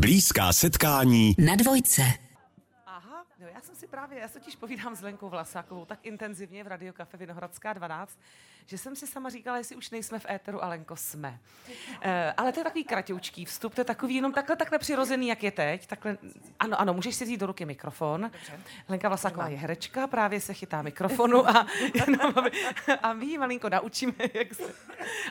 Blízká setkání na dvojce. Aha, no já jsem si právě, já se totiž povídám s Lenkou Vlasákovou tak intenzivně v Radio Cafe Vinohradská 12, že jsem si sama říkala, jestli už nejsme v éteru, Alenko, jsme. E, ale to je takový kratoučký vstup, to je takový jenom takhle, takhle přirozený, jak je teď. Takhle, ano, ano, můžeš si vzít do ruky mikrofon. Dobře. Lenka Vlasáková je herečka, právě se chytá mikrofonu a, jenom, aby, a my ji malinko naučíme, jak se...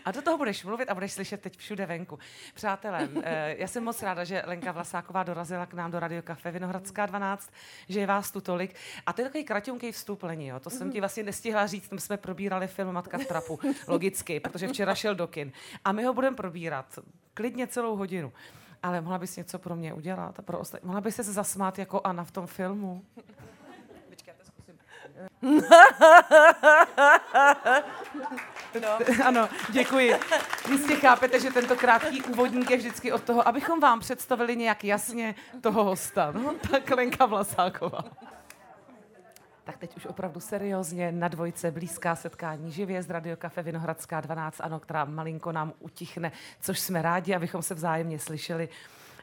A do toho budeš mluvit a budeš slyšet teď všude venku. Přátelé, e, já jsem moc ráda, že Lenka Vlasáková dorazila k nám do Radio Cafe Vinohradská 12, že je vás tu tolik. A to je takový kratonký vstup, Leni, jo. To jsem ti vlastně nestihla říct, tam jsme probírali film Matka v trapu, logicky, protože včera šel do kin. A my ho budeme probírat klidně celou hodinu. Ale mohla bys něco pro mě udělat? A pro ostatní? Mohla bys se zasmát jako Anna v tom filmu? No. Ano, děkuji. Jistě chápete, že tento krátký úvodník je vždycky od toho, abychom vám představili nějak jasně toho hosta. No, tak Lenka Vlasáková. Tak teď už opravdu seriózně na dvojce blízká setkání živě z Radio Cafe Vinohradská 12, ano, která malinko nám utichne, což jsme rádi, abychom se vzájemně slyšeli.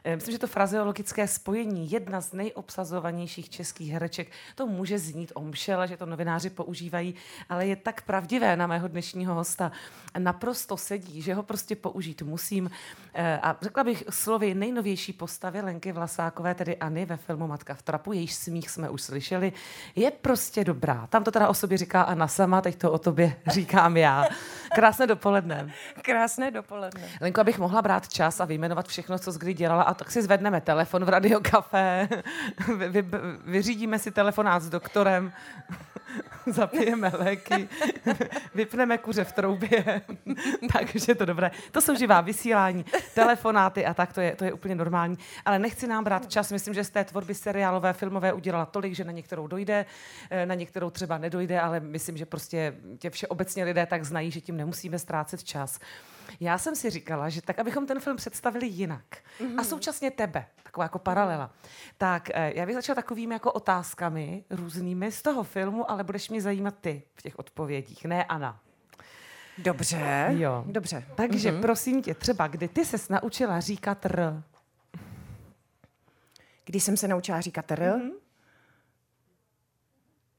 Eh, myslím, že to frazeologické spojení, jedna z nejobsazovanějších českých hereček, to může znít omšele, že to novináři používají, ale je tak pravdivé na mého dnešního hosta. Naprosto sedí, že ho prostě použít musím. Eh, a řekla bych slovy nejnovější postavy Lenky Vlasákové, tedy Ani ve filmu Matka v trapu, jejíž smích jsme už slyšeli, je prostě dobrá. Tam to teda o sobě říká Anna sama, teď to o tobě říkám já. Krásné dopoledne. Krásné dopoledne. Lenko, abych mohla brát čas a vyjmenovat všechno, co kdy dělala a tak si zvedneme telefon v radiokafe, vy, vy, vyřídíme si telefonát s doktorem, zapijeme léky, vypneme kuře v troubě, takže to dobré. To jsou živá vysílání, telefonáty a tak, to je, to je úplně normální. Ale nechci nám brát čas, myslím, že z té tvorby seriálové, filmové udělala tolik, že na některou dojde, eh, na některou třeba nedojde, ale myslím, že prostě tě všeobecně lidé tak znají, že tím nemusíme ztrácet čas. Já jsem si říkala, že tak, abychom ten film představili jinak mm-hmm. a mhm. současně tebe, taková jako paralela, tak eh, já bych začala takovými jako otázkami různými z toho filmu, ale budeš mě zajímat ty v těch odpovědích, ne Ana. Dobře. Jo. Dobře. Takže mm-hmm. prosím tě, třeba kdy ty ses naučila říkat R? Když jsem se naučila říkat R? Mm-hmm.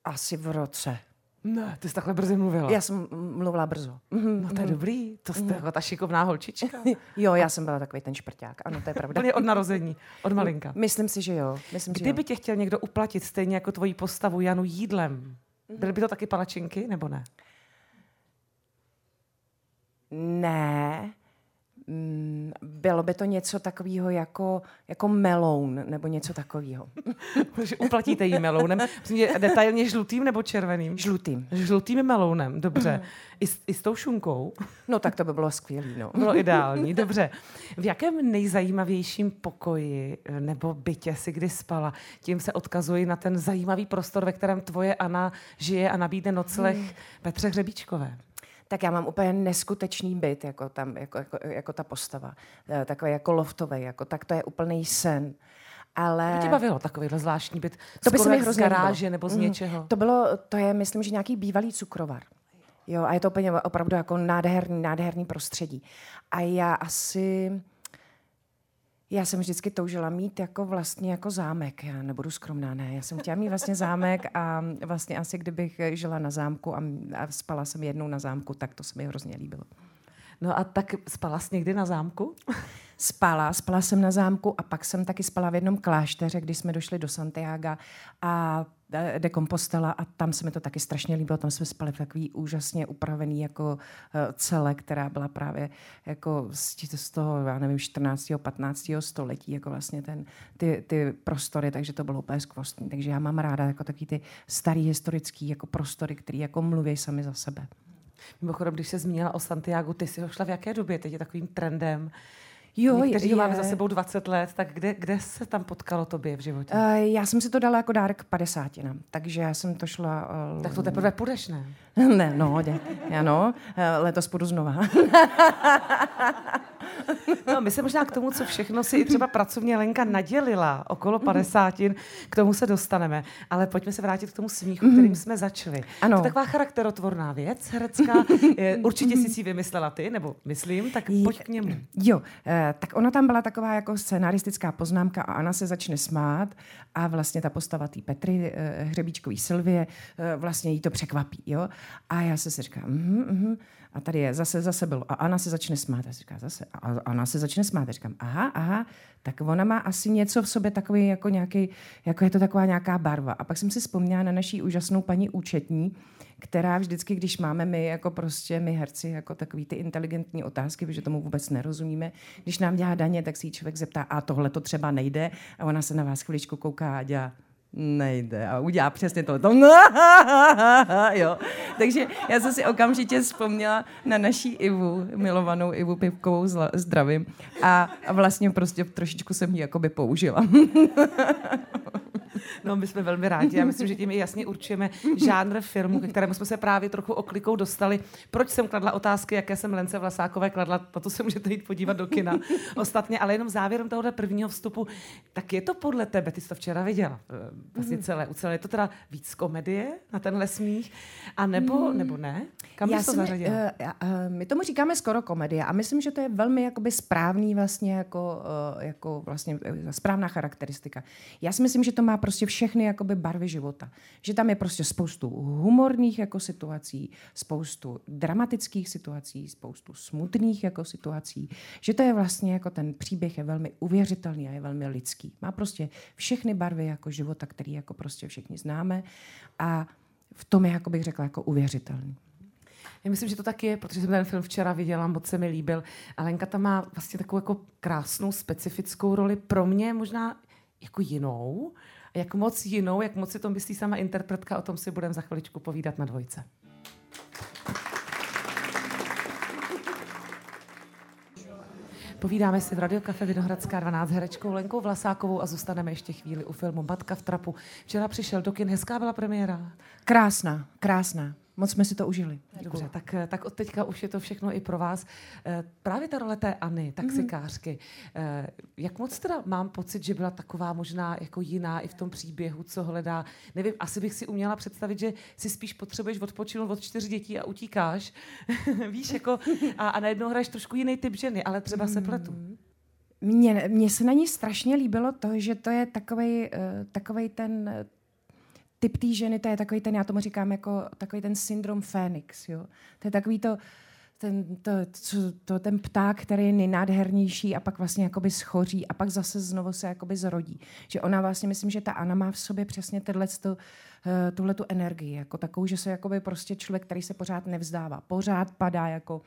Asi v roce. Ne, ty jsi takhle brzy mluvila. Já jsem mluvila brzo. Mm-hmm. No to je mm-hmm. dobrý, to jste mm-hmm. jako ta šikovná holčička. jo, já jsem byla takový ten šprťák, ano, to je pravda. Úplně od narození, od malinka. Myslím si, že jo. Myslím, Kdyby že tě chtěl někdo uplatit stejně jako tvoji postavu Janu jídlem, mm-hmm. byly by to taky palačinky, nebo ne? Ne, Mm, bylo by to něco takového jako, jako meloun nebo něco takového. Uplatíte jí melounem. Detailně žlutým nebo červeným? Žlutým. Žlutým melounem, dobře. Mm. I, s, I s tou šunkou? No tak to by bylo skvělé. No. Bylo ideální, dobře. V jakém nejzajímavějším pokoji eh, nebo bytě si kdy spala? Tím se odkazuji na ten zajímavý prostor, ve kterém tvoje Ana žije a nabídne nocleh hmm. Petře Hřebíčkové tak já mám úplně neskutečný byt, jako, tam, jako, jako, jako ta postava. Eh, takový jako loftový, jako, tak to je úplný sen. Ale... To tě bavilo takovýhle zvláštní byt? To by se mi hrozně garáže nebo z mm. něčeho? To bylo, to je, myslím, že nějaký bývalý cukrovar. Jo, a je to úplně opravdu jako nádherný, nádherný prostředí. A já asi já jsem vždycky toužila mít jako vlastně jako zámek. Já nebudu skromná, ne. Já jsem chtěla mít vlastně zámek a vlastně asi kdybych žila na zámku a, spala jsem jednou na zámku, tak to se mi hrozně líbilo. No a tak spala jsi někdy na zámku? Spala, spala jsem na zámku a pak jsem taky spala v jednom klášteře, když jsme došli do Santiago a e, de Compostela a tam se mi to taky strašně líbilo. Tam jsme spali v takový úžasně upravený jako e, cele, která byla právě jako z toho, já nevím, 14. 15. století, jako vlastně ten, ty, ty prostory, takže to bylo úplně skvostný. Takže já mám ráda jako takový ty starý historický jako prostory, které jako mluví sami za sebe. Mimochodem, když se zmínila o Santiago, ty si ho šla v jaké době? Teď je takovým trendem. Jo, Někteří je, máme za sebou 20 let, tak kde, kde se tam potkalo tobě v životě? Uh, já jsem si to dala jako dárek 50, takže já jsem to šla... Uh, tak to teprve půjdeš, ne? ne, no, dě, ano, uh, letos půjdu znova. No, my se možná k tomu, co všechno si i třeba pracovně Lenka nadělila okolo 50, k tomu se dostaneme. Ale pojďme se vrátit k tomu smíchu, mhm. kterým jsme začali. Ano. To je taková charakterotvorná věc, herecká. Určitě si si vymyslela ty, nebo myslím, tak pojď k němu. Jo, eh, tak ona tam byla taková jako scenaristická poznámka a Anna se začne smát a vlastně ta postava té Petry eh, Hřebíčkový Silvie eh, vlastně jí to překvapí. Jo? A já se si říkám, mm, mm, a tady je, zase, zase bylo. A Anna se začne smát. A říká zase. A Anna se začne smát. A říkám, aha, aha, tak ona má asi něco v sobě takový jako nějaký, jako je to taková nějaká barva. A pak jsem si vzpomněla na naší úžasnou paní účetní, která vždycky, když máme my jako prostě my herci jako takový ty inteligentní otázky, protože tomu vůbec nerozumíme, když nám dělá daně, tak si ji člověk zeptá, a tohle to třeba nejde a ona se na vás chviličku kouká a dělá, nejde a udělá přesně to. to jo. Takže já jsem si okamžitě vzpomněla na naší Ivu, milovanou Ivu Pivkovou, zdravím. A, a vlastně prostě trošičku jsem ji jakoby použila. No, my jsme velmi rádi. Já myslím, že tím i jasně určujeme žánr filmu, ke kterému jsme se právě trochu oklikou dostali. Proč jsem kladla otázky, jaké jsem Lence Vlasákové kladla, na to se můžete jít podívat do kina ostatně, ale jenom závěrem tohohle prvního vstupu, tak je to podle tebe, ty jsi to včera viděla, eh, vlastně mhm. celé, ucelé. Je to teda víc komedie na tenhle smích, a nebo, mm. nebo ne? Kam Já to zařadila? Uh, uh, my tomu říkáme skoro komedie a myslím, že to je velmi jakoby správný vlastně jako, uh, jako vlastně správná charakteristika. Já si myslím, že to má prostě všechny jakoby barvy života. Že tam je prostě spoustu humorných jako situací, spoustu dramatických situací, spoustu smutných jako situací. Že to je vlastně jako ten příběh je velmi uvěřitelný a je velmi lidský. Má prostě všechny barvy jako života, který jako prostě všichni známe a v tom je, jako bych řekla, jako uvěřitelný. Já myslím, že to tak je, protože jsem ten film včera viděla, moc se mi líbil. A Lenka tam má vlastně takovou jako krásnou, specifickou roli. Pro mě možná jako jinou, jak moc jinou, jak moc si to myslí sama interpretka, o tom si budeme za chviličku povídat na dvojce. Povídáme si v Radio Cafe Vinohradská 12 herečkou Lenkou Vlasákovou a zůstaneme ještě chvíli u filmu Matka v trapu. Včera přišel do kin, hezká byla premiéra. Krásná, krásná. Moc jsme si to užili. Dobře, Děkuju. tak, tak od teďka už je to všechno i pro vás. Eh, právě ta role té Anny, taxikářky, mm-hmm. jak moc teda mám pocit, že byla taková možná jako jiná i v tom příběhu, co hledá. Nevím, asi bych si uměla představit, že si spíš potřebuješ odpočinout od čtyř dětí a utíkáš. Víš, jako a, a najednou hraješ trošku jiný typ ženy, ale třeba mm-hmm. se pletu. Mně, mně se na ní strašně líbilo to, že to je takový uh, ten typ té ženy, to je takový ten, já tomu říkám jako takový ten syndrom Fénix, jo. To je takový to, ten, to, to, to, ten pták, který je nejnádhernější a pak vlastně jakoby schoří a pak zase znovu se jakoby zrodí. Že ona vlastně, myslím, že ta Anna má v sobě přesně uh, tuhle tu energii, jako takovou, že se jakoby prostě člověk, který se pořád nevzdává, pořád padá jako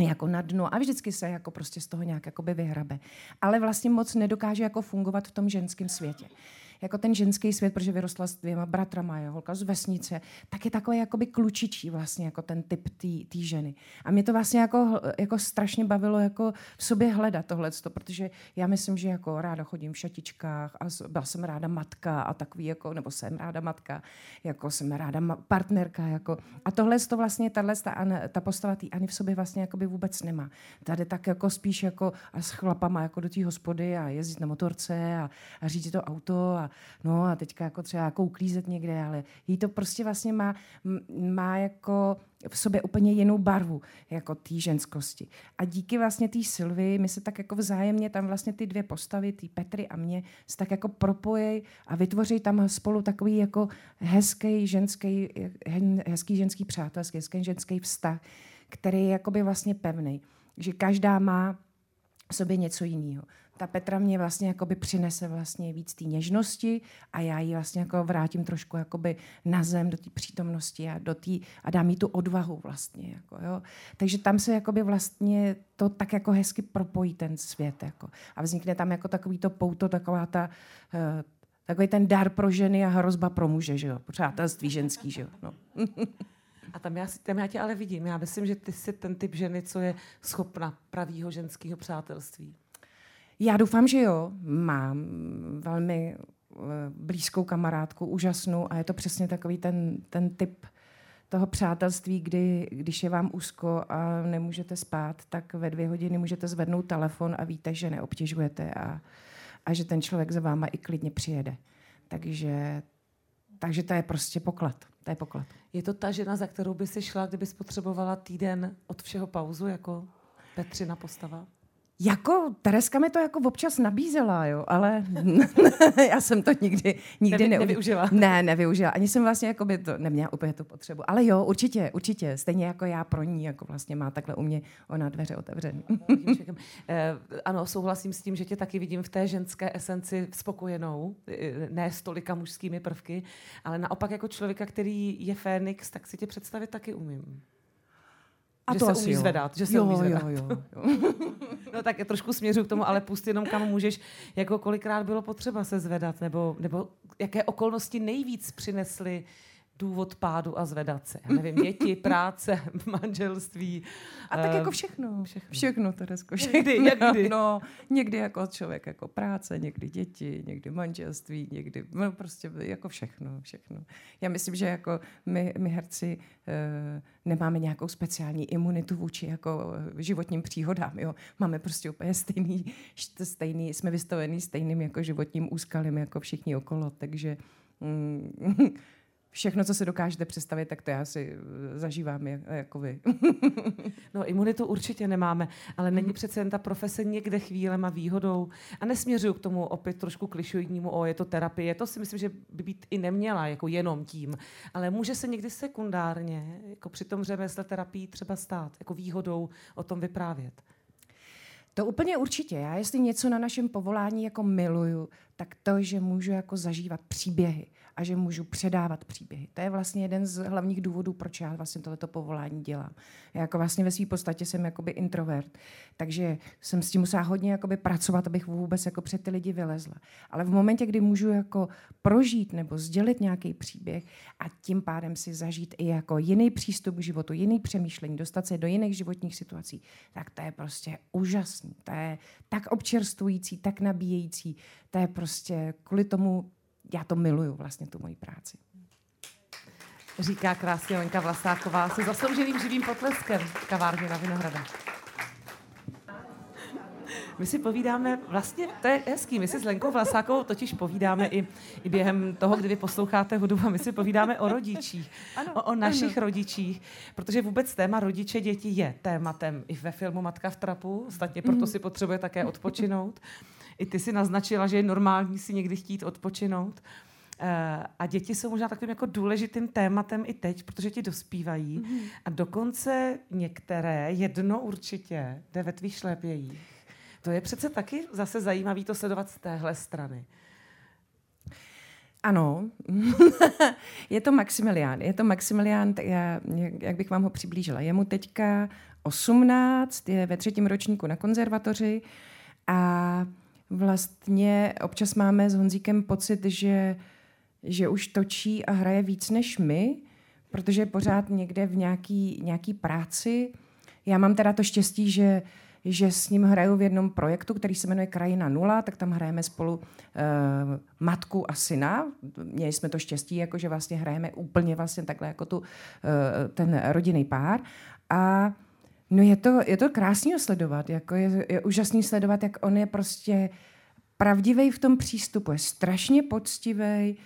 jako na dno a vždycky se jako prostě z toho nějak jakoby vyhrabe. Ale vlastně moc nedokáže jako fungovat v tom ženském světě jako ten ženský svět, protože vyrostla s dvěma bratrama, je holka z vesnice, tak je takový jakoby klučičí vlastně jako ten typ té ženy. A mě to vlastně jako, jako strašně bavilo jako v sobě hledat tohle, protože já myslím, že jako ráda chodím v šatičkách a byla jsem ráda matka a takový jako, nebo jsem ráda matka, jako jsem ráda partnerka, jako. A tohle to vlastně, tahle ta, ta postava té Ani v sobě vlastně vůbec nemá. Tady tak jako spíš jako a s chlapama jako do té hospody a jezdit na motorce a, a řídit to auto a no a teďka jako třeba jako uklízet někde, ale jí to prostě vlastně má, má jako v sobě úplně jinou barvu, jako té ženskosti. A díky vlastně té Sylvii, my se tak jako vzájemně tam vlastně ty dvě postavy, ty Petry a mě, se tak jako propojí a vytvoří tam spolu takový jako hezký ženský, hezký ženský přátelský, hezký ženský vztah, který je jakoby vlastně pevný. Že každá má v sobě něco jiného ta Petra mě vlastně jakoby přinese vlastně víc té něžnosti a já ji vlastně jako vrátím trošku jakoby na zem do té přítomnosti a, do tý, a dám jí tu odvahu vlastně. Jako, jo. Takže tam se jakoby vlastně to tak jako hezky propojí ten svět. Jako. A vznikne tam jako takový to pouto, taková ta, uh, takový ten dar pro ženy a hrozba pro muže, že jo? Přátelství ženský, že jo? No. A tam já, tam já tě ale vidím. Já myslím, že ty jsi ten typ ženy, co je schopna pravýho ženského přátelství. Já doufám, že jo. Mám velmi eh, blízkou kamarádku, úžasnou a je to přesně takový ten, ten typ toho přátelství, kdy, když je vám úzko a nemůžete spát, tak ve dvě hodiny můžete zvednout telefon a víte, že neobtěžujete a, a že ten člověk za váma i klidně přijede. Takže, takže to je prostě poklad. To je poklad. Je to ta žena, za kterou by si šla, kdyby potřebovala týden od všeho pauzu, jako Petřina postava? Jako, Tereska mi to jako občas nabízela, jo, ale já jsem to nikdy, nikdy Nevy, nevyužila. Ne, nevyužila. Ani jsem vlastně jako by to neměla úplně tu potřebu. Ale jo, určitě, určitě. Stejně jako já pro ní, jako vlastně má takhle u mě ona dveře otevřené. eh, ano, souhlasím s tím, že tě taky vidím v té ženské esenci spokojenou, ne s tolika mužskými prvky, ale naopak jako člověka, který je Fénix, tak si tě představit taky umím. A že to se umí jo. zvedat, že se jo, umí zvedat. Jo, jo, no tak trošku směřuji k tomu, ale pust jenom kam můžeš, jako kolikrát bylo potřeba se zvedat, nebo, nebo jaké okolnosti nejvíc přinesly důvod pádu a zvedat se. Já nevím, děti, práce, manželství. A tak jako eh, všechno. Všechno, všechno Teresko. Všechno. Někdy, někdy. No, někdy jako člověk jako práce, někdy děti, někdy manželství, někdy, no prostě jako všechno, všechno. Já myslím, že jako my, my herci e, nemáme nějakou speciální imunitu vůči jako životním příhodám. Jo? Máme prostě úplně stejný, stejný, jsme vystavení stejným jako životním úskalím jako všichni okolo, takže mm, všechno, co si dokážete představit, tak to já si eh, zažívám jako vy. no imunitu určitě nemáme, ale není mhm. přece jen ta profese někde chvílem a výhodou. A nesměřuju k tomu opět trošku klišoidnímu, o je to terapie, to si myslím, že by být i neměla jako jenom tím. Ale může se někdy sekundárně, jako při tom řemesle terapii třeba stát, jako výhodou o tom vyprávět. To úplně určitě. Já jestli něco na našem povolání jako miluju, tak to, že můžu jako zažívat příběhy a že můžu předávat příběhy. To je vlastně jeden z hlavních důvodů, proč já vlastně tohleto povolání dělám. Já jako vlastně ve své podstatě jsem jakoby introvert, takže jsem s tím musela hodně jakoby pracovat, abych vůbec jako před ty lidi vylezla. Ale v momentě, kdy můžu jako prožít nebo sdělit nějaký příběh a tím pádem si zažít i jako jiný přístup k životu, jiný přemýšlení, dostat se do jiných životních situací, tak to je prostě úžasný. To je tak občerstvující, tak nabíjející. To je prostě kvůli tomu já to miluju, vlastně tu moji práci. Říká krásně Lenka Vlasáková se zaslouženým živým potleskem v kavárně na Vinohrada. My si povídáme, vlastně to je hezký, my si s Lenkou Vlasákovou totiž povídáme i, i během toho, kdy vy posloucháte hudbu, a my si povídáme o rodičích, ano, o, o našich ano. rodičích, protože vůbec téma rodiče děti je tématem i ve filmu Matka v trapu, ostatně proto mhm. si potřebuje také odpočinout. I ty si naznačila, že je normální si někdy chtít odpočinout. Eh, a děti jsou možná takovým jako důležitým tématem i teď, protože ti dospívají. Mm-hmm. A dokonce některé, jedno určitě, jde ve tvých šlépějích. To je přece taky zase zajímavý to sledovat z téhle strany. Ano, je to Maximilián. Je to Maximilián, já, jak bych vám ho přiblížila. Je mu teďka 18, je ve třetím ročníku na konzervatoři a vlastně občas máme s Honzíkem pocit, že, že už točí a hraje víc než my, protože je pořád někde v nějaký, nějaký práci. Já mám teda to štěstí, že že s ním hraju v jednom projektu, který se jmenuje Krajina nula, tak tam hrajeme spolu uh, matku a syna. Měli jsme to štěstí, jako že vlastně hrajeme úplně vlastně takhle jako tu, uh, ten rodinný pár. A No je to, je to krásný sledovat, jako je, je úžasný sledovat, jak on je prostě pravdivý v tom přístupu, je strašně poctivý,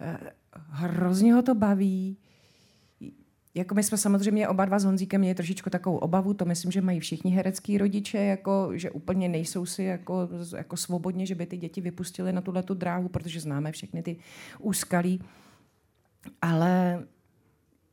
eh, hrozně ho to baví. Jako my jsme samozřejmě oba dva s Honzíkem měli trošičku takovou obavu, to myslím, že mají všichni herecký rodiče, jako, že úplně nejsou si jako, jako svobodně, že by ty děti vypustili na tuhle dráhu, protože známe všechny ty úskalí. Ale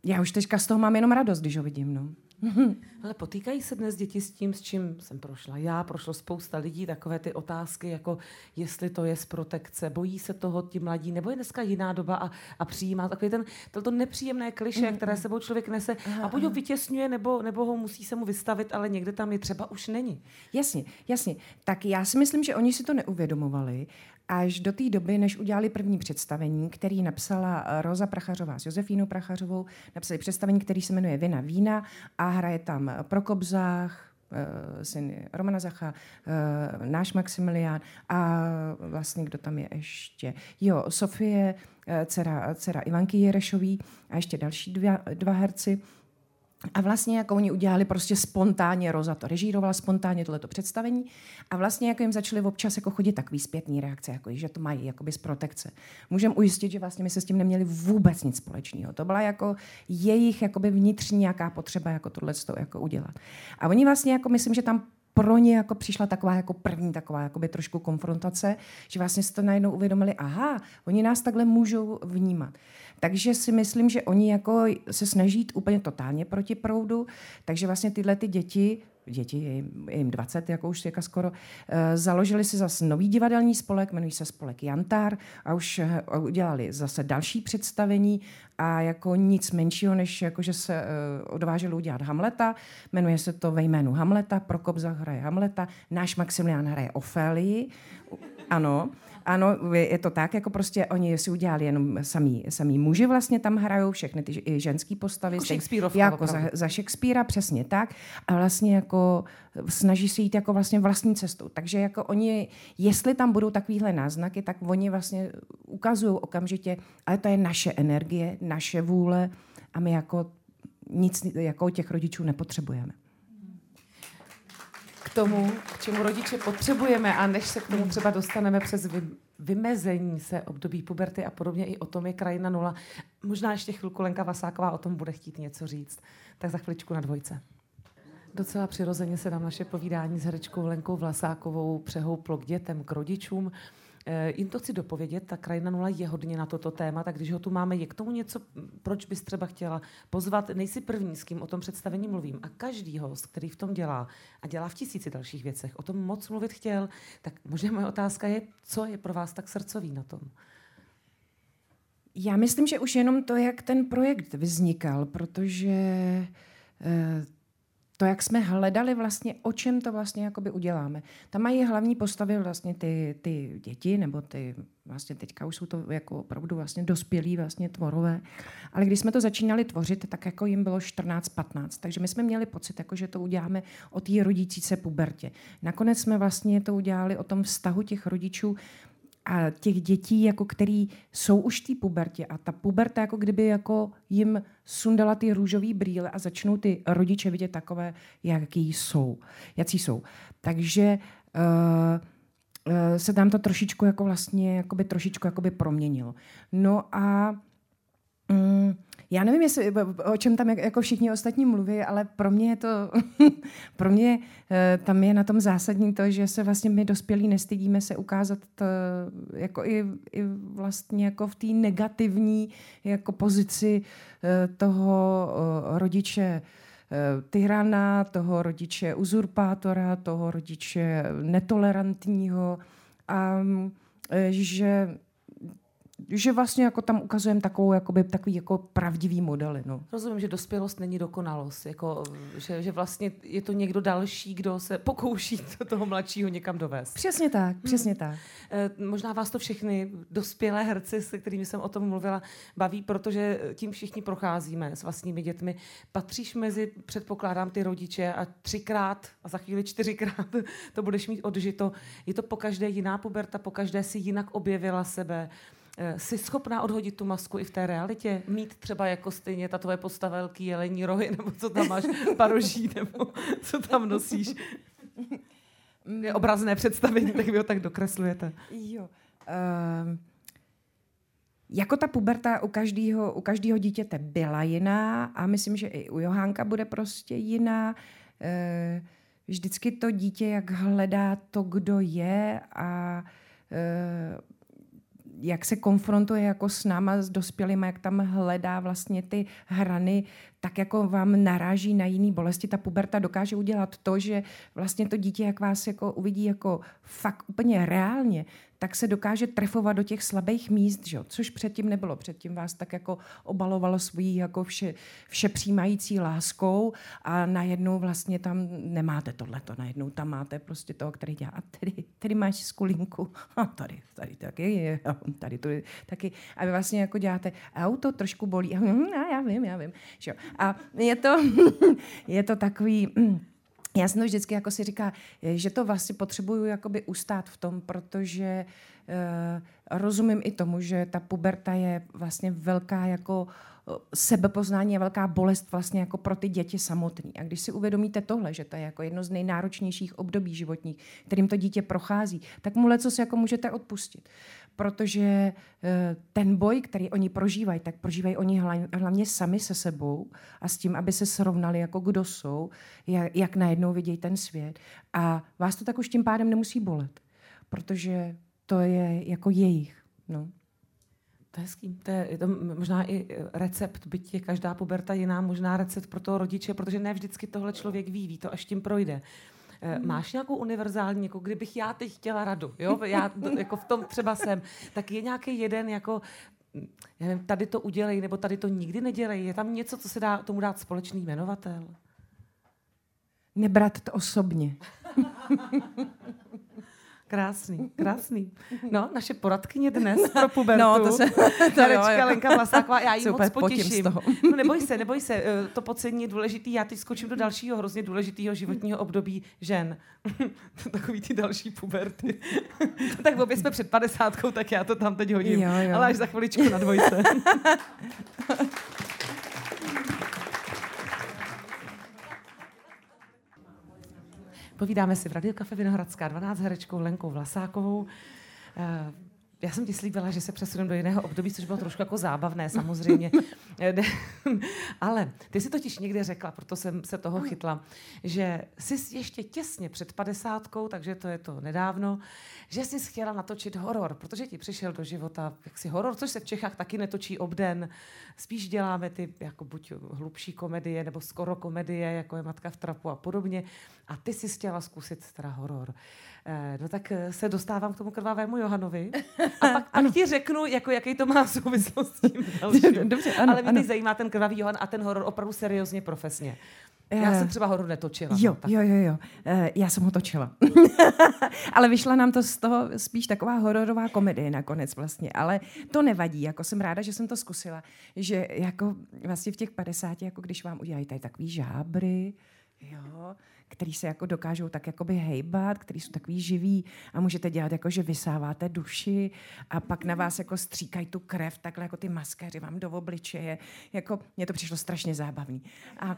já už teďka z toho mám jenom radost, když ho vidím. No. Ale potýkají se dnes děti s tím, s čím jsem prošla já, prošlo spousta lidí, takové ty otázky, jako jestli to je z protekce, bojí se toho ti mladí, nebo je dneska jiná doba a, a přijímá takový ten, to nepříjemné kliše, mm, které sebou člověk nese a buď ho vytěsňuje, nebo, nebo ho musí se mu vystavit, ale někde tam je třeba už není. Jasně, jasně. Tak já si myslím, že oni si to neuvědomovali až do té doby, než udělali první představení, který napsala Roza Prachařová s Josefínou Prachařovou, napsali představení, který se jmenuje Vina vína a hraje tam Prokop Zách, syn Romana Zacha, náš Maximilián a vlastně kdo tam je ještě? Jo, Sofie, dcera, dcera Ivanky Jerešový a ještě další dva, dva herci. A vlastně jako oni udělali prostě spontánně, Roza to režírovala spontánně tohleto představení a vlastně jako jim začaly občas jako chodit takový zpětný reakce, jako že to mají jakoby z protekce. Můžem ujistit, že vlastně my se s tím neměli vůbec nic společného. To byla jako jejich jakoby vnitřní nějaká potřeba jako tohle jako udělat. A oni vlastně jako myslím, že tam pro ně jako přišla taková jako první taková jakoby trošku konfrontace, že vlastně si to najednou uvědomili, aha, oni nás takhle můžou vnímat. Takže si myslím, že oni jako se snaží jít úplně totálně proti proudu, takže vlastně tyhle ty děti děti, je jim, je jim 20, jako už jaka skoro, eh, založili si zase nový divadelní spolek, jmenují se spolek Jantar a už eh, udělali zase další představení a jako nic menšího, než jako, že se eh, odvážili udělat Hamleta. Jmenuje se to ve jménu Hamleta, Prokop hraje Hamleta, náš Maximilián hraje Ofélii. Ano, ano, je to tak, jako prostě oni si udělali jenom samý, samý muži vlastně tam hrajou, všechny ty i ženský postavy. Jako Shakespeareovka. Jako za, za Shakespearea, přesně tak. A vlastně jako snaží se jít jako vlastně vlastní cestou. Takže jako oni, jestli tam budou takovýhle náznaky, tak oni vlastně ukazují okamžitě, ale to je naše energie, naše vůle a my jako nic jako těch rodičů nepotřebujeme tomu, k čemu rodiče potřebujeme a než se k tomu třeba dostaneme přes vy, vymezení se období puberty a podobně, i o tom je krajina nula. Možná ještě chvilku Lenka Vasáková o tom bude chtít něco říct. Tak za chviličku na dvojce. Docela přirozeně se nám naše povídání s herečkou Lenkou Vlasákovou přehouplo k dětem, k rodičům. Eh, jim to chci dopovědět, ta krajina nula je hodně na toto téma, tak když ho tu máme, je k tomu něco, proč bys třeba chtěla pozvat, nejsi první, s kým o tom představení mluvím. A každý host, který v tom dělá a dělá v tisíci dalších věcech, o tom moc mluvit chtěl, tak možná moje otázka je, co je pro vás tak srdcový na tom? Já myslím, že už jenom to, jak ten projekt vznikal, protože eh, to, jak jsme hledali vlastně, o čem to vlastně jakoby uděláme. Tam mají hlavní postavy vlastně ty, ty děti, nebo ty, vlastně teďka už jsou to jako opravdu vlastně dospělí vlastně tvorové. Ale když jsme to začínali tvořit, tak jako jim bylo 14-15. Takže my jsme měli pocit, jako, že to uděláme o té rodící se pubertě. Nakonec jsme vlastně to udělali o tom vztahu těch rodičů a těch dětí, jako který jsou už v té pubertě a ta puberta jako kdyby jako jim sundala ty růžové brýle a začnou ty rodiče vidět takové, jaký jsou, jaký jsou. Takže uh, uh, se tam to trošičku jako vlastně jakoby trošičku jakoby proměnilo. No a um, já nevím, jestli, o čem tam jako všichni ostatní mluví, ale pro mě je to, pro mě eh, tam je na tom zásadní to, že se vlastně my dospělí nestydíme se ukázat to, jako i, i vlastně jako v té negativní jako pozici eh, toho eh, rodiče tyrana, toho rodiče uzurpátora, toho rodiče netolerantního. A že že vlastně jako tam ukazujeme takovou, jakoby, takový jako pravdivý modely. No. Rozumím, že dospělost není dokonalost, jako, že, že vlastně je to někdo další, kdo se pokouší toho mladšího někam dovést. Přesně tak, přesně hmm. tak. E, možná vás to všechny dospělé herci, se kterými jsem o tom mluvila, baví, protože tím všichni procházíme s vlastními dětmi. Patříš mezi, předpokládám, ty rodiče a třikrát a za chvíli čtyřikrát to budeš mít odžito. Je to po každé jiná puberta, po každé si jinak objevila sebe. Eh, jsi schopná odhodit tu masku i v té realitě? Mít třeba jako stejně ta tvoje postava velký jelení rohy, nebo co tam máš, paroží, nebo co tam nosíš? Je obrazné představení, tak vy ho tak dokreslujete. Jo. Um, jako ta puberta u každého u každého dítěte byla jiná a myslím, že i u Johánka bude prostě jiná. Uh, vždycky to dítě, jak hledá to, kdo je a uh, jak se konfrontuje jako s náma, s dospělými, jak tam hledá vlastně ty hrany, tak jako vám naráží na jiný bolesti. Ta puberta dokáže udělat to, že vlastně to dítě, jak vás jako uvidí jako fakt úplně reálně, tak se dokáže trefovat do těch slabých míst, že? což předtím nebylo. Předtím vás tak jako obalovalo svojí jako vše, vše přijímající láskou a najednou vlastně tam nemáte tohleto, najednou tam máte prostě toho, který dělá a tady, tady máš skulinku a tady, tady taky je, tady je taky. A vy vlastně jako děláte auto trošku bolí a já vím, já vím. Že? A je to, je to takový... já jsem to vždycky jako si říká, že to vlastně potřebuju jakoby ustát v tom, protože uh, rozumím i tomu, že ta puberta je vlastně velká jako sebepoznání je velká bolest vlastně jako pro ty děti samotný. A když si uvědomíte tohle, že to je jako jedno z nejnáročnějších období životních, kterým to dítě prochází, tak mu lecos jako můžete odpustit. Protože eh, ten boj, který oni prožívají, tak prožívají oni hlavně sami se sebou a s tím, aby se srovnali, jako kdo jsou, jak, najednou vidějí ten svět. A vás to tak už tím pádem nemusí bolet, protože to je jako jejich. No. To je hezký. To je, je to možná i recept, byť je každá puberta jiná, možná recept pro toho rodiče, protože ne vždycky tohle člověk ví, ví to, až tím projde. Hmm. Máš nějakou univerzální, jako kdybych já teď chtěla radu, jo? já jako v tom třeba jsem, tak je nějaký jeden jako já nevím, tady to udělej, nebo tady to nikdy nedělej. Je tam něco, co se dá tomu dát společný jmenovatel? Nebrat to osobně. Krásný, krásný. No, naše poradkyně dnes pro pubertu. No, to se... To jo, jo. Lenka Vlasáková, já ji moc potěším. No, neboj se, neboj se, eh, to pocení je důležitý. Já teď skočím do dalšího hrozně důležitého životního období žen. Takový ty další puberty. tak obě jsme před padesátkou, tak já to tam teď hodím. Jo, jo. Ale až za chviličku na dvojce. Povídáme si v Radio Kafe Vinohradská 12 herečkou Lenkou Vlasákovou. Já jsem ti slíbila, že se přesuneme do jiného období, což bylo trošku jako zábavné samozřejmě. Ale ty si totiž někde řekla, proto jsem se toho chytla, že jsi ještě těsně před padesátkou, takže to je to nedávno, že jsi chtěla natočit horor, protože ti přišel do života jaksi horor, což se v Čechách taky netočí obden. Spíš děláme ty jako buď hlubší komedie nebo skoro komedie, jako je Matka v trapu a podobně. A ty jsi chtěla zkusit teda horor. Eh, no tak eh, se dostávám k tomu krvavému Johanovi a pak, pak ti řeknu, jako, jaký to má souvislost s tím dalším. Dobře, ano, Ale mě ano. zajímá ten krvavý Johan a ten horor opravdu seriózně profesně. Já jsem třeba horor netočila. Jo, no, jo, jo, jo. Já jsem ho točila. Ale vyšla nám to z toho spíš taková hororová komedie nakonec vlastně. Ale to nevadí. Jako jsem ráda, že jsem to zkusila. Že jako vlastně v těch 50, jako když vám udělají tady takový žábry, jo, který se jako dokážou tak jakoby hejbat, který jsou takový živý a můžete dělat jako, že vysáváte duši a pak na vás jako stříkají tu krev, takhle jako ty maskéři vám do obličeje. Jako, mně to přišlo strašně zábavný. A...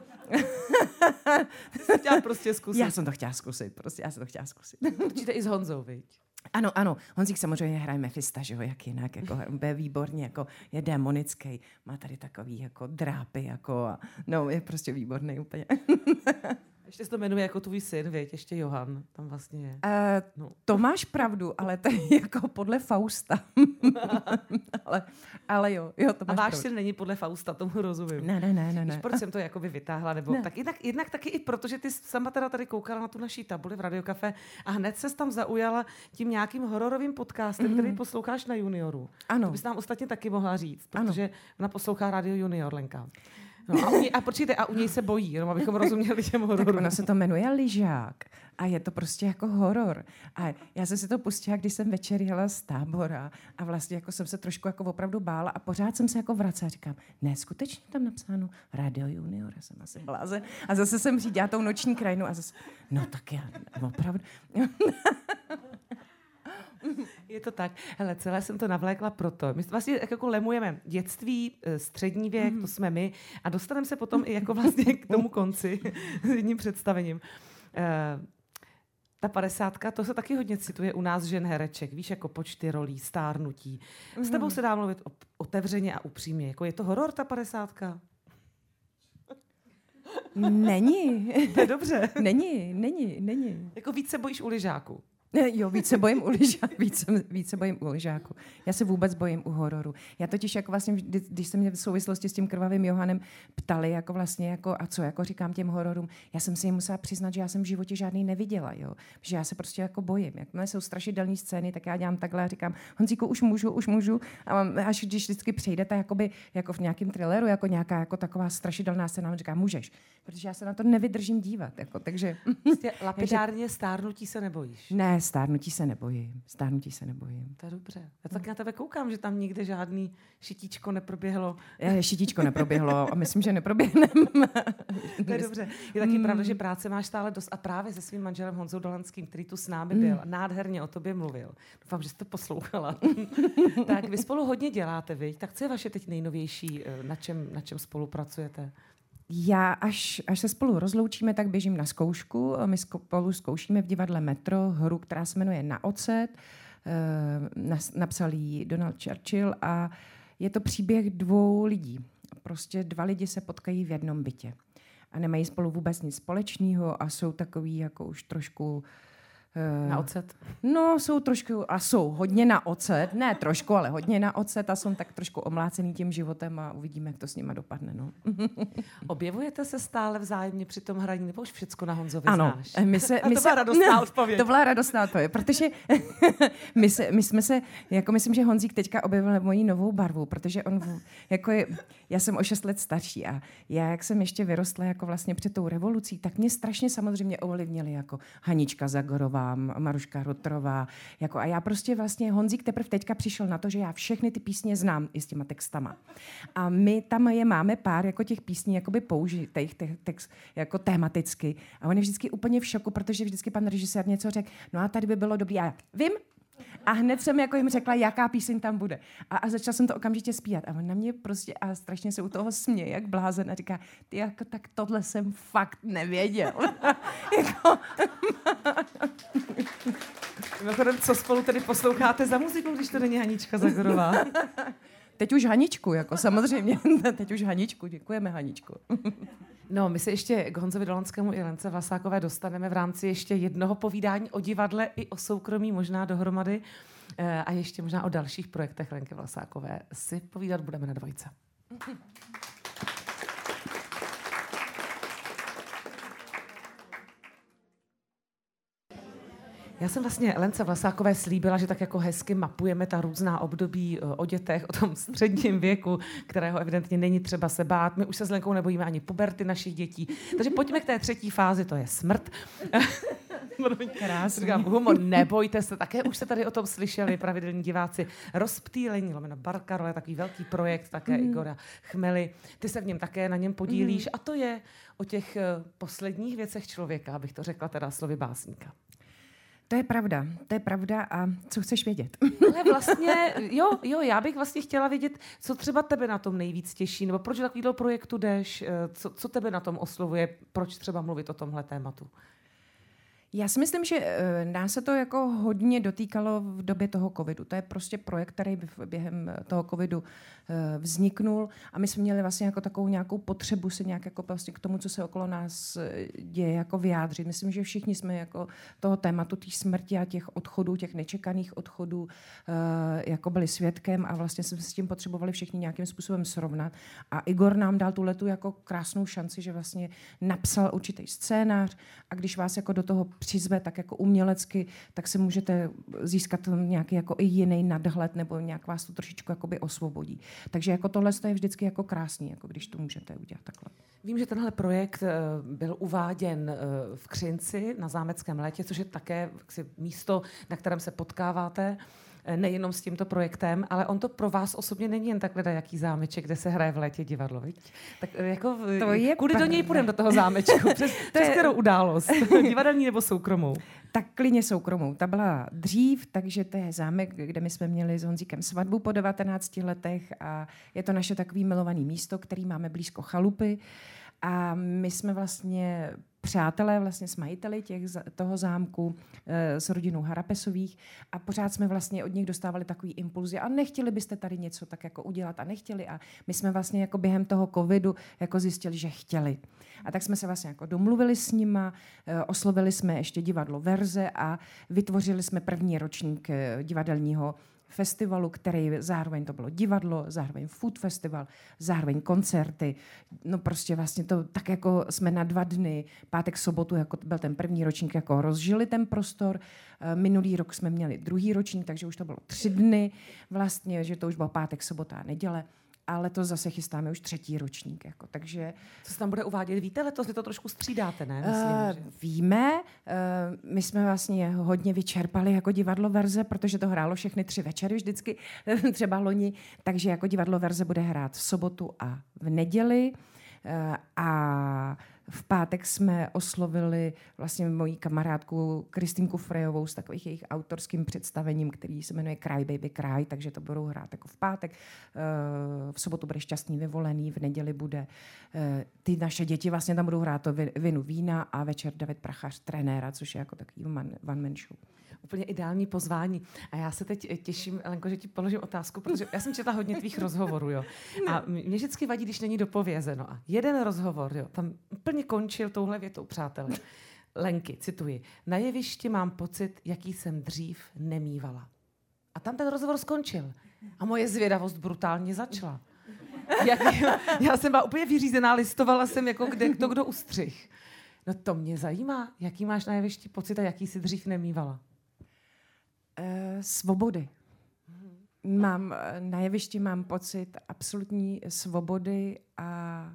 chtěla prostě zkusit. Já jsem to chtěla zkusit, prostě já jsem to chtěla zkusit. Určitě i s Honzou, viď? Ano, ano. Honzík samozřejmě hraje Mefista, že jo, jak jinak, jako je výborně, jako je demonický, má tady takový jako drápy, jako a, no, je prostě výborný úplně. Ještě se to jmenuje jako tvůj syn, věď, ještě Johan tam vlastně je. Uh, no. To máš pravdu, ale to je jako podle Fausta. ale, ale jo, jo, to máš A váš pravdu. syn není podle Fausta, tomu rozumím. Ne, ne, ne, ne. Víš, proč jsem to jakoby vytáhla? Nebo ne. tak jednak, jednak taky i proto, že ty sama teda tady koukala na tu naší tabuli v Radiokafe a hned se tam zaujala tím nějakým hororovým podcastem, mm-hmm. který posloucháš na Junioru. Ano. To bys nám ostatně taky mohla říct, protože ano. ona poslouchá Radio Junior, Lenka. No a, u něj, a počkejte, a u něj se bojí, jenom abychom rozuměli těm hororům. Tak ono se to jmenuje lyžák a je to prostě jako horor. A já jsem si to pustila, když jsem večer jela z tábora a vlastně jako jsem se trošku jako opravdu bála a pořád jsem se jako vracela. Říkám, ne, skutečně tam napsáno Radio Junior, já jsem asi blázen. A zase jsem řídila tou noční krajinu a zase, no tak já, opravdu. Je to tak. Hele, celé jsem to navlékla proto. My vlastně jako lemujeme dětství, eh, střední věk, mm. to jsme my, a dostaneme se potom i jako vlastně k tomu konci s jedním představením. Uh, ta padesátka, to se taky hodně cituje u nás žen hereček, víš, jako počty rolí, stárnutí. S tebou mhm. se dá mluvit otevřeně a upřímně. Jako je to horor, ta padesátka? Není. To je dobře. Není, není, není. Jako víc se bojíš u lyžáku. Jo, více bojím u lyžáku. Více, více bojím u lyžáku. Já se vůbec bojím u hororu. Já totiž jako vlastně, když se mě v souvislosti s tím krvavým Johanem ptali, jako vlastně, jako, a co jako říkám těm hororům, já jsem si jim musela přiznat, že já jsem v životě žádný neviděla, jo. Že já se prostě jako bojím. Jakmile jsou strašidelné scény, tak já dělám takhle a říkám, Honzíku, už můžu, už můžu. A až když vždycky přejdete jakoby, jako v nějakém thrilleru, jako nějaká jako taková strašidelná scéna, on říká, můžeš. Protože já se na to nevydržím dívat. Jako, takže... Prostě lapidárně stárnutí se nebojíš. Ne, Ne, stárnutí se nebojím. Stárnutí se nebojím. To je dobře. Já tak na tebe koukám, že tam nikde žádný šitíčko neproběhlo. Je, šitíčko neproběhlo a myslím, že neproběhne. to je dobře. Je taky mm. pravda, že práce máš stále dost a právě se svým manželem Honzou Dolanským, který tu s námi byl, mm. nádherně o tobě mluvil. Doufám, že jste poslouchala. tak vy spolu hodně děláte, vy. Tak co je vaše teď nejnovější, eh, na čem, na čem spolupracujete? Já, až, až se spolu rozloučíme, tak běžím na zkoušku. My spolu zkoušíme v divadle Metro hru, která se jmenuje Na ocet. E, napsal ji Donald Churchill a je to příběh dvou lidí. Prostě dva lidi se potkají v jednom bytě a nemají spolu vůbec nic společného a jsou takový jako už trošku na ocet? No, jsou trošku, a jsou hodně na ocet, ne trošku, ale hodně na ocet a jsou tak trošku omlácený tím životem a uvidíme, jak to s nima dopadne. No. Objevujete se stále vzájemně při tom hraní, nebo už všechno na Honzovi ano, znáš? My se, my to byla radostná odpověď. To byla radostná odpověď, protože my, se, my jsme se, jako myslím, že Honzík teďka objevil moji novou barvu, protože on, jako je, já jsem o šest let starší a já, jak jsem ještě vyrostla jako vlastně před tou revolucí, tak mě strašně samozřejmě ovlivnili jako Hanička Zagorová, Maruška Rotrová. Jako, a já prostě vlastně, Honzík teprve teďka přišel na to, že já všechny ty písně znám i s těma textama. A my tam je máme pár jako těch písní jakoby použitých text, jako tematicky. A on je vždycky úplně v šoku, protože vždycky pan režisér něco řekl, no a tady by bylo dobrý. A já, vím, a hned jsem jako jim řekla, jaká píseň tam bude. A, a začala jsem to okamžitě zpívat. A on na mě prostě a strašně se u toho směje, jak blázen. A říká, ty jako, tak tohle jsem fakt nevěděl. jako... Mimochodem, co spolu tedy posloucháte za muziku, když to není Hanička Zagorová? Teď už Haničku, jako samozřejmě. Teď už Haničku, děkujeme Haničku. No, my se ještě k Honzovi Dolanskému i Lence Vlasákové dostaneme v rámci ještě jednoho povídání o divadle i o soukromí možná dohromady eh, a ještě možná o dalších projektech Lenky Vlasákové si povídat budeme na dvojce. Já jsem vlastně Lence Vlasákové slíbila, že tak jako hezky mapujeme ta různá období eh, o dětech, o tom středním věku, kterého evidentně není třeba se bát. My už se s Lenkou nebojíme ani puberty našich dětí. Takže pojďme k té třetí fázi, to je smrt. Krásný. Říkám, humor, nebojte se, také už jste tady o tom slyšeli, pravidelní diváci. Rozptýlení, lomeno Barkarole, takový velký projekt, také mm. Igora Chmely. Ty se v něm také na něm podílíš mm. a to je o těch eh, posledních věcech člověka, abych to řekla teda slovy básníka. To je pravda, to je pravda a co chceš vědět? Ale vlastně, jo, jo, já bych vlastně chtěla vědět, co třeba tebe na tom nejvíc těší, nebo proč do takového projektu jdeš, eh, co, co tebe na tom oslovuje, proč třeba mluvit o tomhle tématu? Já si myslím, že eh, nás se to jako hodně dotýkalo v době toho covidu. To je prostě projekt, který během toho covidu eh, vzniknul a my jsme měli vlastně jako takovou nějakou potřebu se nějak jako vlastně k tomu, co se okolo nás eh, děje, jako vyjádřit. Myslím, že všichni jsme jako toho tématu té smrti a těch odchodů, těch nečekaných odchodů jako byli svědkem a vlastně jsme s tím potřebovali všichni nějakým způsobem srovnat. A Igor nám dal tu letu jako krásnou šanci, že vlastně napsal určitý scénář a když vás jako do toho přizve tak jako umělecky, tak se můžete získat nějaký jako i jiný nadhled nebo nějak vás to trošičku jakoby osvobodí. Takže jako tohle je vždycky jako krásný, jako když to můžete udělat takhle. Vím, že tenhle projekt eh, byl uváděn eh, v Křinci na Zámeckém létě, což je také místo, na kterém se potkáváte nejenom s tímto projektem, ale on to pro vás osobně není jen takhle jaký zámeček, kde se hraje v létě divadlo, viď? Tak eh, jako, to je kudy pravda. do něj půjdeme do toho zámečku? Přes, to přes je... kterou událost? Divadelní nebo soukromou? Tak klidně soukromou. Ta byla dřív, takže to je zámek, kde my jsme měli s Honzíkem svatbu po 19 letech a je to naše takový milovaný místo, který máme blízko chalupy. A my jsme vlastně přátelé vlastně s majiteli těch, toho zámku, e, s rodinou Harapesových. A pořád jsme vlastně od nich dostávali takový impulzy. A nechtěli byste tady něco tak jako udělat a nechtěli. A my jsme vlastně jako během toho covidu jako zjistili, že chtěli. A tak jsme se vlastně jako domluvili s nima, e, oslovili jsme ještě divadlo Verze a vytvořili jsme první ročník e, divadelního festivalu, který zároveň to bylo divadlo, zároveň food festival, zároveň koncerty. No prostě vlastně to tak jako jsme na dva dny, pátek, sobotu, jako byl ten první ročník, jako rozžili ten prostor. Eh, minulý rok jsme měli druhý ročník, takže už to bylo tři dny vlastně, že to už bylo pátek, sobota a neděle. Ale to zase chystáme už třetí ročník. Jako, takže, Co se tam bude uvádět? Víte, letos vy to trošku střídáte, ne? Myslím, uh, že... víme, uh, my jsme vlastně hodně vyčerpali jako divadlo verze, protože to hrálo všechny tři večery vždycky, třeba loni, takže jako divadlo verze bude hrát v sobotu a v neděli. Uh, a v pátek jsme oslovili vlastně moji kamarádku Kristýnku Frejovou s takových jejich autorským představením, který se jmenuje Cry Baby Cry, takže to budou hrát jako v pátek. Eh, v sobotu bude šťastný vyvolený, v neděli bude eh, ty naše děti vlastně tam budou hrát to vinu vína a večer David Prachař trenéra, což je jako takový one, man show úplně ideální pozvání. A já se teď těším, Lenko, že ti položím otázku, protože já jsem četla hodně tvých rozhovorů, jo. A mě vždycky vadí, když není dopovězeno. A jeden rozhovor, jo, tam úplně končil touhle větou, přátelé. Lenky, cituji, na jevišti mám pocit, jaký jsem dřív nemývala. A tam ten rozhovor skončil. A moje zvědavost brutálně začala. Jak, já jsem byla úplně vyřízená, listovala jsem jako kde, kdo, kdo ustřih. No to mě zajímá, jaký máš na jevišti pocit a jaký jsi dřív nemývala. Uh, svobody. Mám, na jevišti mám pocit absolutní svobody a,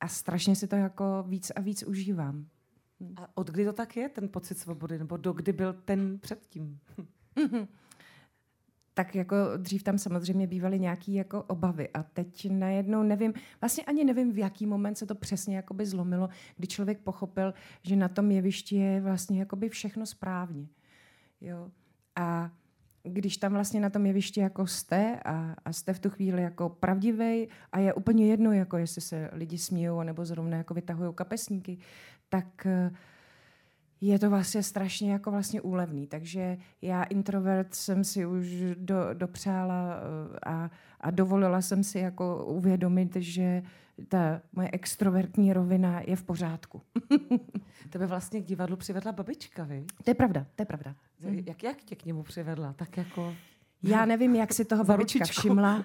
a strašně si to jako víc a víc užívám. A od kdy to tak je, ten pocit svobody? Nebo do kdy byl ten předtím? tak jako dřív tam samozřejmě bývaly nějaké jako obavy a teď najednou nevím, vlastně ani nevím, v jaký moment se to přesně jakoby zlomilo, kdy člověk pochopil, že na tom jevišti je vlastně jakoby všechno správně. Jo. A když tam vlastně na tom jevišti jako jste a, a jste v tu chvíli jako pravdivý a je úplně jedno, jako jestli se lidi smějou nebo zrovna jako vytahují kapesníky, tak uh, je to vlastně strašně jako vlastně úlevný. Takže já introvert jsem si už do, dopřála eh, a, a dovolila jsem si jako uvědomit, že ta moje extrovertní rovina je v pořádku. Tebe vlastně k divadlu přivedla babička, vy? To je pravda, to je pravda. Jak, jak tě k němu přivedla? Tak jako... Já nevím, jak si toho babička všimla.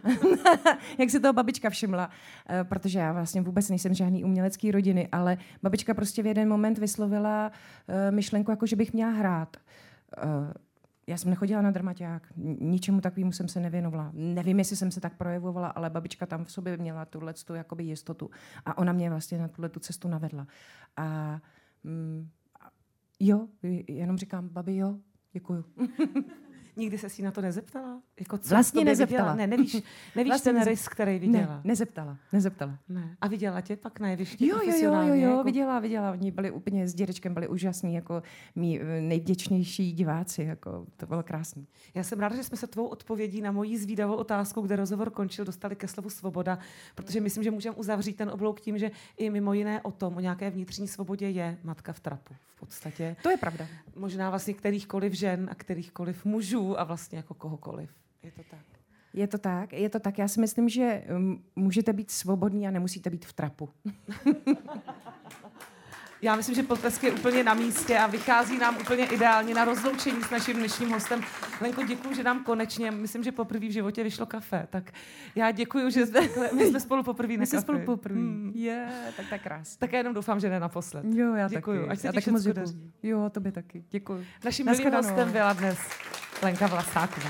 jak si toho babička všimla, eh, protože já vlastně vůbec nejsem žádný umělecký rodiny, ale babička prostě v jeden moment vyslovila eh, myšlenku, jako že bych měla hrát. Eh, já jsem nechodila na dramaťák, ničemu takovému jsem se nevěnovala. Nevím, jestli jsem se tak projevovala, ale babička tam v sobě měla tuhle tu jakoby jistotu a ona mě vlastně na tuhle tu cestu navedla. A mm, jo, jenom říkám, babi, jo, děkuju. Nikdy se si na to nezeptala? Jako, co vlastně nezeptala. Viděla? Ne, nevíš, nevíš vlastně ten rys, který viděla? Ne, nezeptala. nezeptala. Ne. A viděla tě pak na jevišti jo, jo, jo, jo, jo, jako... viděla, viděla. Oni byli úplně s dědečkem, byli úžasní, jako mý eh, nejvděčnější diváci. Jako, to bylo krásné. Já jsem ráda, že jsme se tvou odpovědí na moji zvídavou otázku, kde rozhovor končil, dostali ke slovu svoboda, protože myslím, že můžeme uzavřít ten oblouk tím, že i mimo jiné o tom, o nějaké vnitřní svobodě je matka v trapu. V podstatě. To je pravda. Možná vlastně kterýchkoliv žen a kterýchkoliv mužů a vlastně jako kohokoliv. Je to tak. Je to tak, je to tak. Já si myslím, že um, můžete být svobodní a nemusíte být v trapu. Já myslím, že potlesk je úplně na místě a vychází nám úplně ideálně na rozloučení s naším dnešním hostem. Lenko, děkuji, že nám konečně, myslím, že poprvé v životě vyšlo kafe. Tak já děkuji, že jsme, my jsme spolu poprvé na jsme spolu poprvé. Hmm. Yeah, tak tak krásně. Tak já jenom doufám, že ne naposled. Jo, já děkuji. taky. Ať se já taky moc děkuji. Jo, to by taky. Děkuji. Naším milým hostem byla dnes Lenka Vlasáková.